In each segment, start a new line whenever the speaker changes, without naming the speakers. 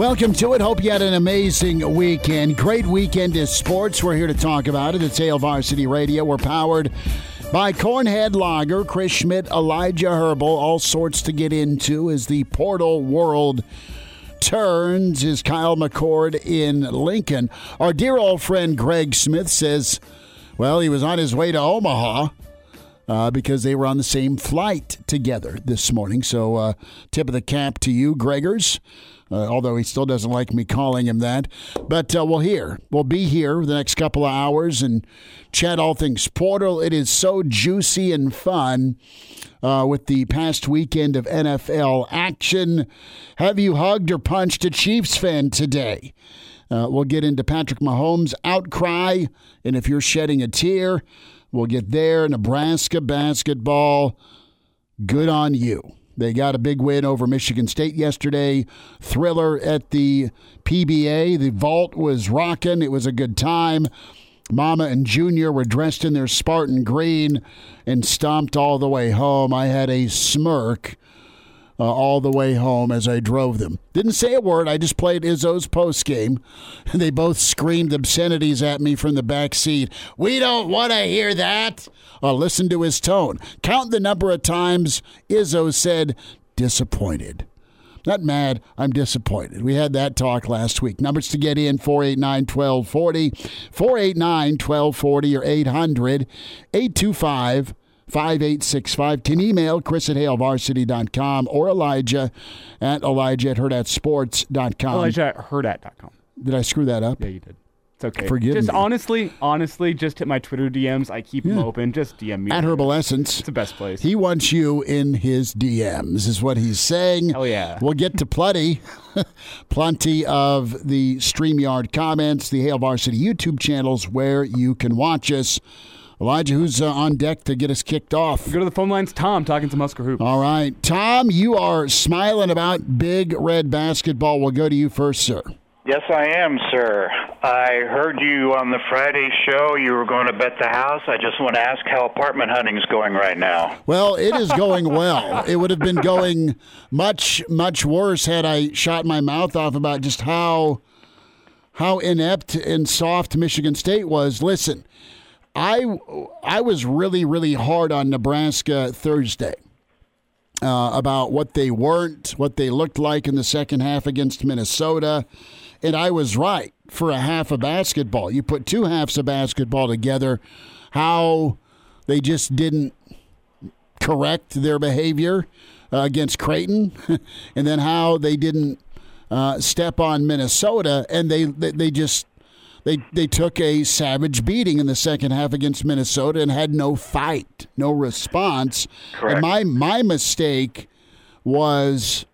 Welcome to it. Hope you had an amazing weekend. Great weekend is sports. We're here to talk about it. It's Hail Varsity Radio. We're powered by Cornhead Lager, Chris Schmidt, Elijah Herbel. All sorts to get into as the portal world turns. Is Kyle McCord in Lincoln? Our dear old friend Greg Smith says, well, he was on his way to Omaha. Uh, because they were on the same flight together this morning. So, uh, tip of the cap to you, Gregors uh, although he still doesn't like me calling him that. But uh, we'll hear. We'll be here the next couple of hours and chat all things Portal. It is so juicy and fun uh, with the past weekend of NFL action. Have you hugged or punched a Chiefs fan today? Uh, we'll get into Patrick Mahomes' outcry, and if you're shedding a tear, we'll get there. Nebraska basketball, good on you. They got a big win over Michigan State yesterday. Thriller at the PBA. The vault was rocking. It was a good time. Mama and Junior were dressed in their Spartan green and stomped all the way home. I had a smirk uh, all the way home as I drove them. Didn't say a word. I just played Izzo's post game. And they both screamed obscenities at me from the back seat. We don't want to hear that. Uh, listen to his tone. Count the number of times Izzo said disappointed. Not mad, I'm disappointed. We had that talk last week. Numbers to get in 489 1240, 489 1240 or 800 825 5865. Can email Chris at HailVarsity.com or Elijah at Elijah at HurrdatSports.com.
Elijah at Hurrdat.com.
Did I screw that up?
Yeah, you did. It's okay.
Forgive
just
me.
honestly, honestly, just hit my Twitter DMs. I keep them open. Just DM me.
At Herbal Essence.
It's the best place.
He wants you in his DMs, is what he's saying.
Oh yeah.
We'll get to plenty, plenty of the StreamYard comments, the Hail Varsity YouTube channels where you can watch us. Elijah, who's uh, on deck to get us kicked off?
Go to the phone lines. Tom talking to Husker Hoop.
All right. Tom, you are smiling about big red basketball. We'll go to you first, sir.
Yes, I am, sir. I heard you on the Friday show. You were going to bet the house. I just want to ask how apartment hunting's going right now.
Well, it is going well. It would have been going much, much worse had I shot my mouth off about just how how inept and soft Michigan State was. Listen, I I was really, really hard on Nebraska Thursday. Uh, about what they weren't, what they looked like in the second half against Minnesota. And I was right for a half of basketball. You put two halves of basketball together, how they just didn't correct their behavior uh, against Creighton, and then how they didn't uh, step on Minnesota, and they they, they just they they took a savage beating in the second half against Minnesota and had no fight, no response.
Correct.
And my my mistake was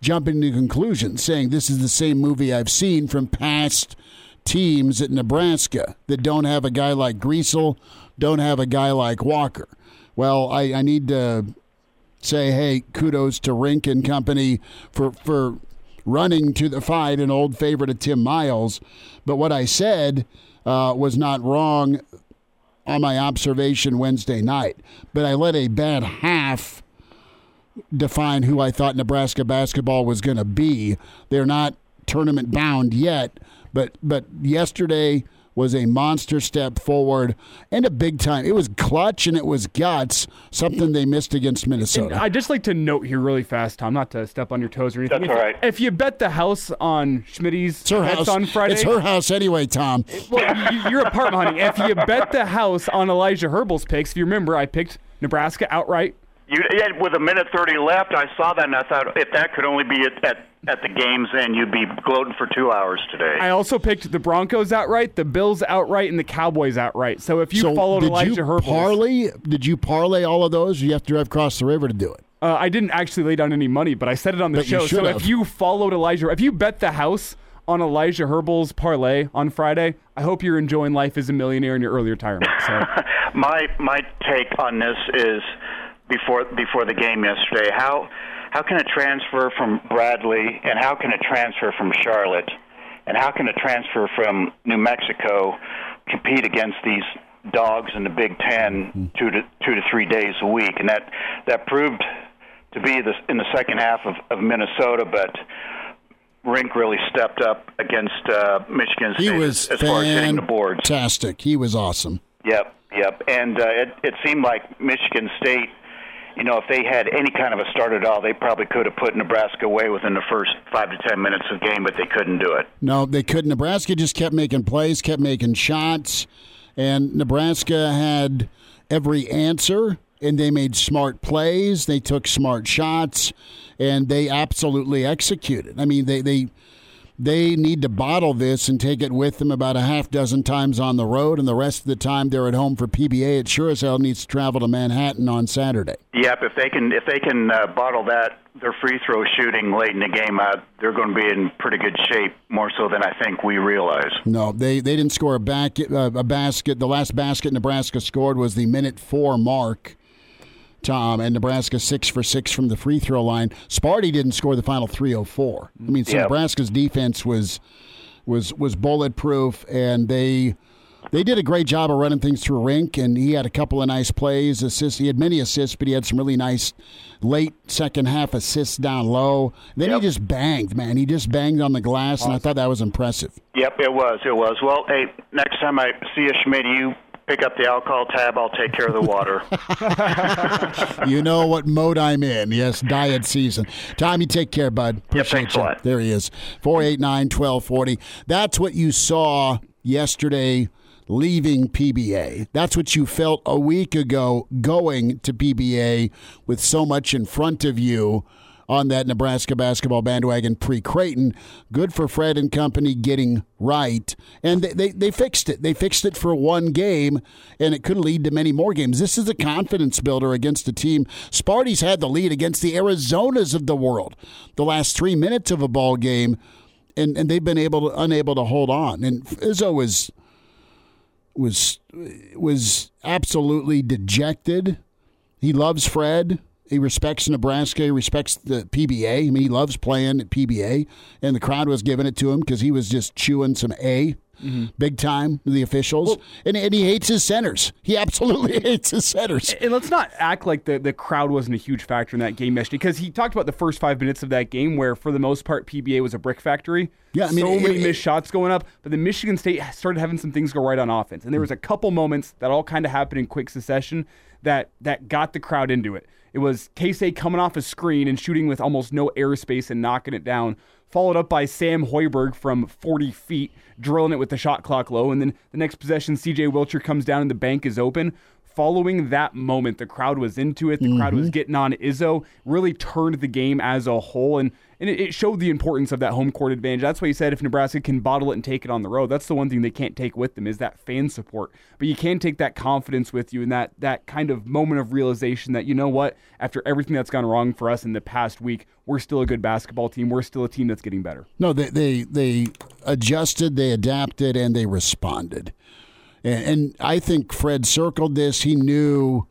jumping to conclusions, saying this is the same movie I've seen from past teams at Nebraska that don't have a guy like Greasel, don't have a guy like Walker. Well, I, I need to say, hey, kudos to Rienk and company for for running to the fight, an old favorite of Tim Miles. But what I said uh, was not wrong on my observation Wednesday night. But I let a bad half define who I thought Nebraska basketball was going to be. They're not tournament bound yet, but but yesterday was a monster step forward and a big time. It was clutch and it was guts, something they missed against Minnesota.
I'd just like to note here really fast, Tom, not to step on your toes or anything.
That's
if,
all right.
If you bet the house on Schmitty's
it's her house.
on Friday,
It's her house anyway, Tom.
well, you, you're apartment hunting. If you bet the house on Elijah Herbel's picks, if you remember, I picked Nebraska outright.
You, with a minute thirty left, I saw that and I thought if that could only be at at, at the games, then you'd be gloating for two hours today.
I also picked the Broncos outright, the Bills outright, and the Cowboys outright. So if you
so
followed
did
Elijah
you
Herbel,
parlay? Did you parlay all of those? Or you have to drive across the river to do it.
uh, I didn't actually lay down any money, but I said it on the
But
show. So
have.
if you followed Elijah, if you bet the house on Elijah Herbel's parlay on Friday. I hope you're enjoying life as a millionaire in your early retirement. So.
my my take on this is before before the game yesterday. How how can it transfer from Bradley and how can it transfer from Charlotte and how can it transfer from New Mexico compete against these dogs in the Big Ten two to two to three days a week, and that that proved to be the, in the second half of, of Minnesota, but. Rienk really stepped up against uh, Michigan State
he was
as far as hitting the boards.
Fantastic. He was awesome.
Yep, yep. And uh, it, it seemed like Michigan State, you know, if they had any kind of a start at all, they probably could have put Nebraska away within the first five to ten minutes of the game, but they couldn't do it.
No, they couldn't. Nebraska just kept making plays, kept making shots, and Nebraska had every answer, and they made smart plays. They took smart shots, and they absolutely executed. I mean, they they they need to bottle this and take it with them about a half dozen times on the road, and the rest of the time they're at home for PBA. It sure as hell needs to travel to Manhattan on Saturday.
Yep, if they can if they can uh, bottle that their free throw shooting late in the game, uh, they're going to be in pretty good shape, more so than I think we realize.
No, they they didn't score a back uh, a basket. The last basket Nebraska scored was the minute four mark. Tom and Nebraska six for six from the free throw line. Sparty didn't score the final three oh four. I mean, so. Nebraska's defense was was was bulletproof, and they they did a great job of running things through Rienk. And he had a couple of nice plays, assists. He had many assists, but he had some really nice late second half assists down low. Then
Yep.
he just banged, man. He just banged on the glass, and I thought that was impressive.
Yep, it was. It was. Well, hey, next time I see you, Schmidt, you pick up the alcohol tab. I'll take care of the water.
you know what mode I'm in. Yes, diet season. Tommy, take care, bud. Appreciate
thanks a lot.
There he is. 489 1240. That's what you saw yesterday leaving PBA. That's what you felt a week ago going to PBA with so much in front of you on that Nebraska basketball bandwagon pre Creighton. Good for Fred and company getting right. And they, they, they fixed it. They fixed it for one game, and it could lead to many more games. This is a confidence builder against a team. Sparty's had the lead against the Arizonas of the world the last three minutes of a ball game. And, and they've been able to, unable to hold on. And Izzo was was was absolutely dejected. He loves Fred. He respects Nebraska. He respects the PBA. I mean, he loves playing at PBA, and the crowd was giving it to him because he was just chewing some A, mm-hmm. big time. The officials, and, and he hates his centers. He absolutely hates his centers.
And let's not act like the, the crowd wasn't a huge factor in that game yesterday because he talked about the first five minutes of that game where, for the most part, PBA was a brick factory.
Yeah, I mean,
so
it-
many
it-
missed shots going up. But then Michigan State started having some things go right on offense, and there hmm. was a couple moments that all kind of happened in quick succession that that got the crowd into it. It was Keisei coming off a screen and shooting with almost no airspace and knocking it down, followed up by Sam Hoiberg from 40 feet, drilling it with the shot clock low. And then the next possession, CJ Wilcher comes down and the bank is open. Following that moment, the crowd was into it. The crowd was mm-hmm. getting on Izzo, really turned the game as a whole, and, and it, it showed the importance of that home court advantage. That's why he said if Nebraska can bottle it and take it on the road, that's the one thing they can't take with them is that fan support. But you can take that confidence with you and that that kind of moment of realization that you know what, after everything that's gone wrong for us in the past week, we're still a good basketball team. We're still a team that's getting better.
No, they they they adjusted, they adapted, and they responded. And, and I think Fred circled this. He knew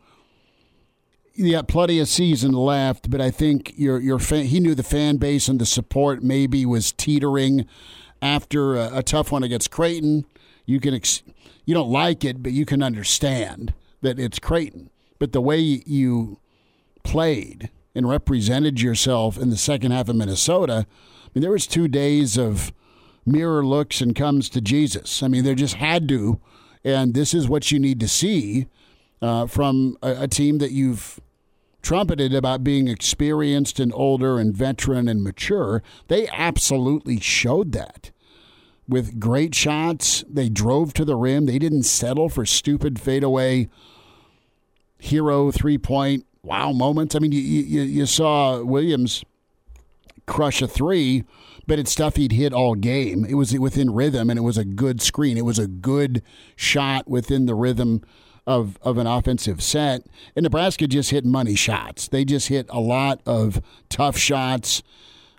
he got plenty of season left, but I think your your fan, he knew the fan base and the support maybe was teetering after a, a tough one against Creighton. You can ex, you don't like it, but you can understand that it's Creighton. But the way you played and represented yourself in the second half of Minnesota, I mean, there was two days of mirror looks and comes to Jesus. I mean, there just had to, and this is what you need to see uh, from a, a team that you've trumpeted about being experienced and older and veteran and mature. They absolutely showed that with great shots. They drove to the rim. They didn't settle for stupid fadeaway hero three point wow moments. I mean, you, you, you saw Williams crush a three, but it's stuff he'd hit all game. It was within rhythm and it was a good screen. It was a good shot within the rhythm of, of an offensive set. And Nebraska just hit money shots. They just hit a lot of tough shots.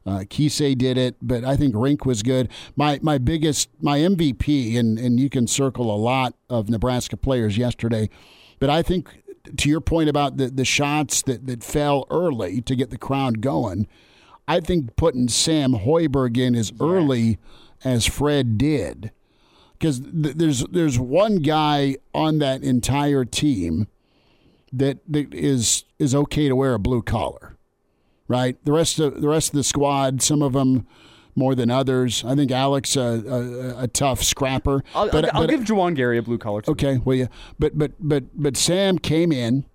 Uh, Keisei did it, but I think Rienk was good. My my biggest my MVP, and and you can circle a lot of Nebraska players yesterday, but I think to your point about the the shots that that fell early to get the crowd going, I think putting Sam Hoiberg in as early as Fred did, because th- there's there's one guy on that entire team that that is is okay to wear a blue collar right? The rest of the rest of the squad, some of them more than others. I think Alex a, a, a tough scrapper.
I'll,
but,
I'll, I'll give Juwan Gary a blue collar. Too.
Okay, well, yeah, but but but but Sam came in,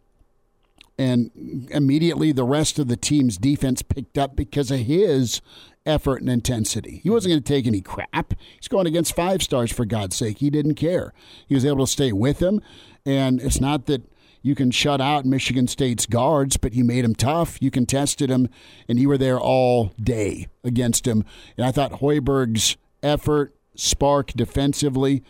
and immediately the rest of the team's defense picked up because of his effort and intensity. He wasn't going to take any crap. He's going against five stars for God's sake. He didn't care. He was able to stay with them, and it's not that you can shut out Michigan State's guards, but you made him tough. You contested him, and you were there all day against him. And I thought Hoiberg's effort, spark defensively,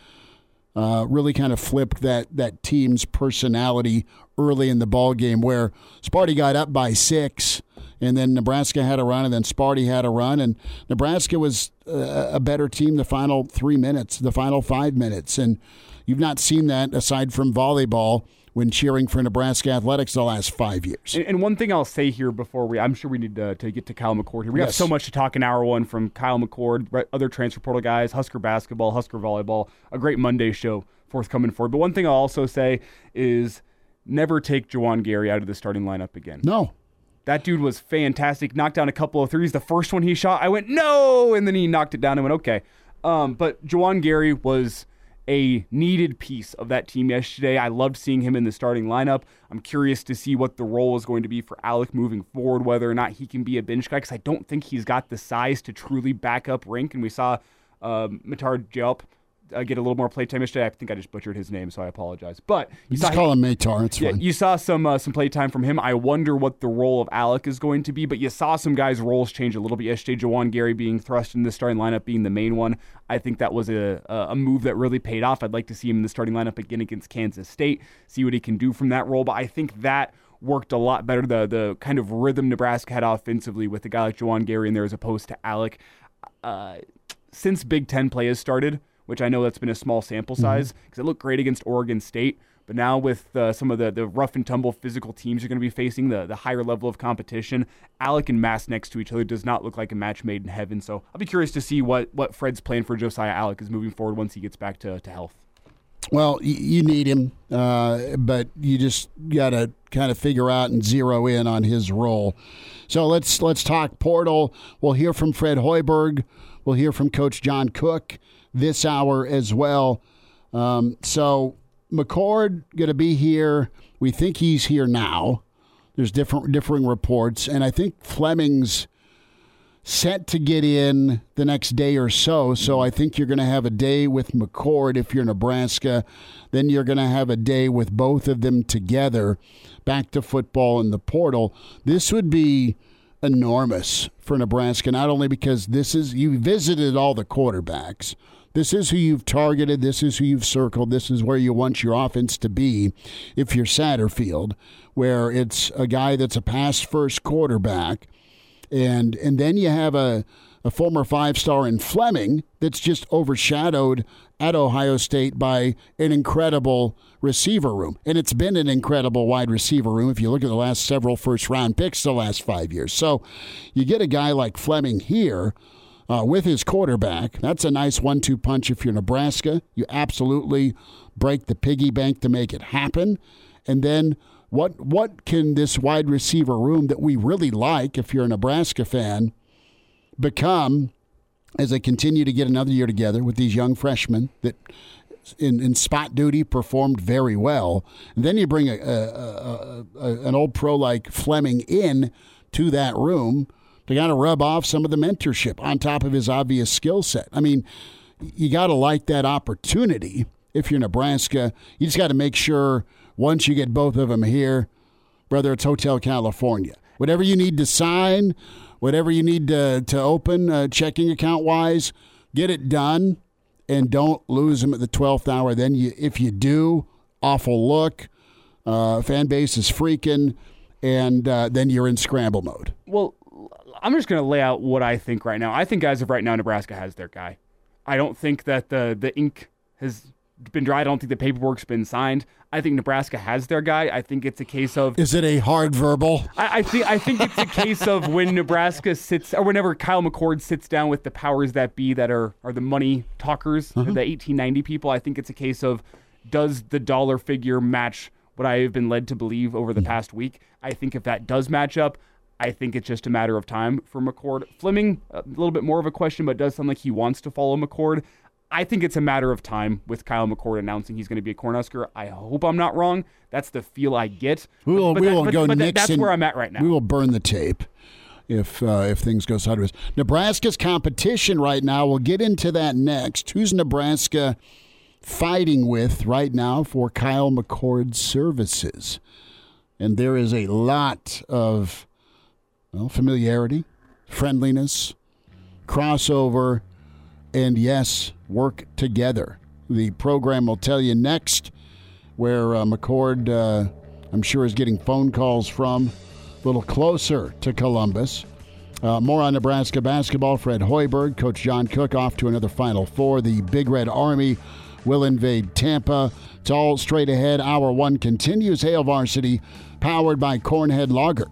uh, really kind of flipped that that team's personality early in the ball game, where Sparty got up by six, and then Nebraska had a run, and then Sparty had a run, and Nebraska was a, a better team the final three minutes, the final five minutes, and you've not seen that aside from volleyball when cheering for Nebraska athletics the last five years.
And, and one thing I'll say here before we, I'm sure we need to, to get to Kyle McCord here. We have so much to talk in hour one from Kyle McCord, other transfer portal guys, Husker basketball, Husker volleyball, a great Monday show forthcoming for. But one thing I'll also say is never take Juwan Gary out of the starting lineup again.
No,
That dude was fantastic. Knocked down a couple of threes. The first one he shot, I went no, and then he knocked it down and went okay. Um, but Juwan Gary was a needed piece of that team yesterday. I loved seeing him in the starting lineup. I'm curious to see what the role is going to be for Allick moving forward, whether or not he can be a bench guy, because I don't think he's got the size to truly back up Rienk. And we saw um, Matar Jelp uh, get a little more playtime yesterday. I think I just butchered his name, so I apologize. But you
just
saw
call him Matar. It's
yeah,
fine.
you saw some uh, some playtime from him. I wonder what the role of Allick is going to be, but you saw some guys' roles change a little bit. Yesterday, Juwan Gary being thrust in the starting lineup, being the main one. I think that was a a move that really paid off. I'd like to see him in the starting lineup again against Kansas State, see what he can do from that role. But I think that worked a lot better. The the kind of rhythm Nebraska had offensively with a guy like Juwan Gary in there as opposed to Allick. Uh, since Big Ten play has started, which I know that's been a small sample size because it looked great against Oregon State. But now with uh, some of the, the rough and tumble physical teams you're going to be facing, the, the higher level of competition, Allick and Mast next to each other does not look like a match made in heaven. So I'll be curious to see what, what Fred's plan for Josiah Allick is moving forward once he gets back to, to health.
Well, you need him, uh, but you just got to kind of figure out and zero in on his role. So let's let's talk portal. We'll hear from Fred Hoiberg. We'll hear from Coach John Cook this hour as well. Um, so McCord going to be here. We think he's here now. There's different differing reports, and I think Fleming's set to get in the next day or so. So I think you're going to have a day with McCord if you're Nebraska. Then you're going to have a day with both of them together back to football in the portal. This would be enormous for Nebraska, not only because this is, you visited all the quarterbacks. This is who you've targeted. This is who you've circled. This is where you want your offense to be if you're Satterfield, where it's a guy that's a pass first quarterback and and then you have a, a former five star in Fleming that's just overshadowed at Ohio State by an incredible receiver room. And it's been an incredible wide receiver room if you look at the last several first round picks the last five years. So you get a guy like Fleming here. Uh, with his quarterback, that's a nice one-two punch. If you're Nebraska, you absolutely break the piggy bank to make it happen, and then what what can this wide receiver room that we really like, if you're a Nebraska fan, become as they continue to get another year together with these young freshmen that in, in spot duty performed very well. And then you bring a, a, a, a an old pro like Fleming in to that room to kind of rub off some of the mentorship on top of his obvious skill set. I mean, you got to like that opportunity if you're Nebraska. You just got to make sure once you get both of them here, brother, it's Hotel California. Whatever you need to sign, whatever you need to, to open uh, checking account wise, get it done and don't lose them at the 12th hour. Then, you, if you do, awful look. Uh, fan base is freaking, and uh, then you're in scramble mode.
Well, I'm just going to lay out what I think right now. I think as of right now, Nebraska has their guy. I don't think that the the ink has been dry. I don't think the paperwork's been signed. I think Nebraska has their guy. I think it's a case of
Is it a hard verbal?
I, I think I think it's a case of when Nebraska sits or whenever Kyle McCord sits down with the powers that be that are are the money talkers, the mm-hmm. 1890 people. I think it's a case of does the dollar figure match what I have been led to believe over the past week? I think if that does match up, I think it's just a matter of time for McCord. Fleming, a little bit more of a question, but does sound like he wants to follow McCord. I think it's a matter of time with Kyle McCord announcing he's going to be a Cornhusker. I hope I'm not wrong. That's the feel I get.
We will,
But
we
that-
will
but-
go
but
Nixon.
That's where I'm at right now.
We will burn the tape if uh, if things go sideways. Nebraska's competition right now. We'll get into that next. Who's Nebraska fighting with right now for Kyle McCord's services? And there is a lot of well, familiarity, friendliness, crossover, and yes, work together. The program will tell you next where uh, McCord, uh, I'm sure, is getting phone calls from a little closer to Columbus. Uh, more on Nebraska basketball. Fred Hoiberg, Coach John Cook off to another Final Four. The Big Red Army will invade Tampa. It's all straight ahead. Hour one continues. Hail Varsity, powered by Cornhead Lager.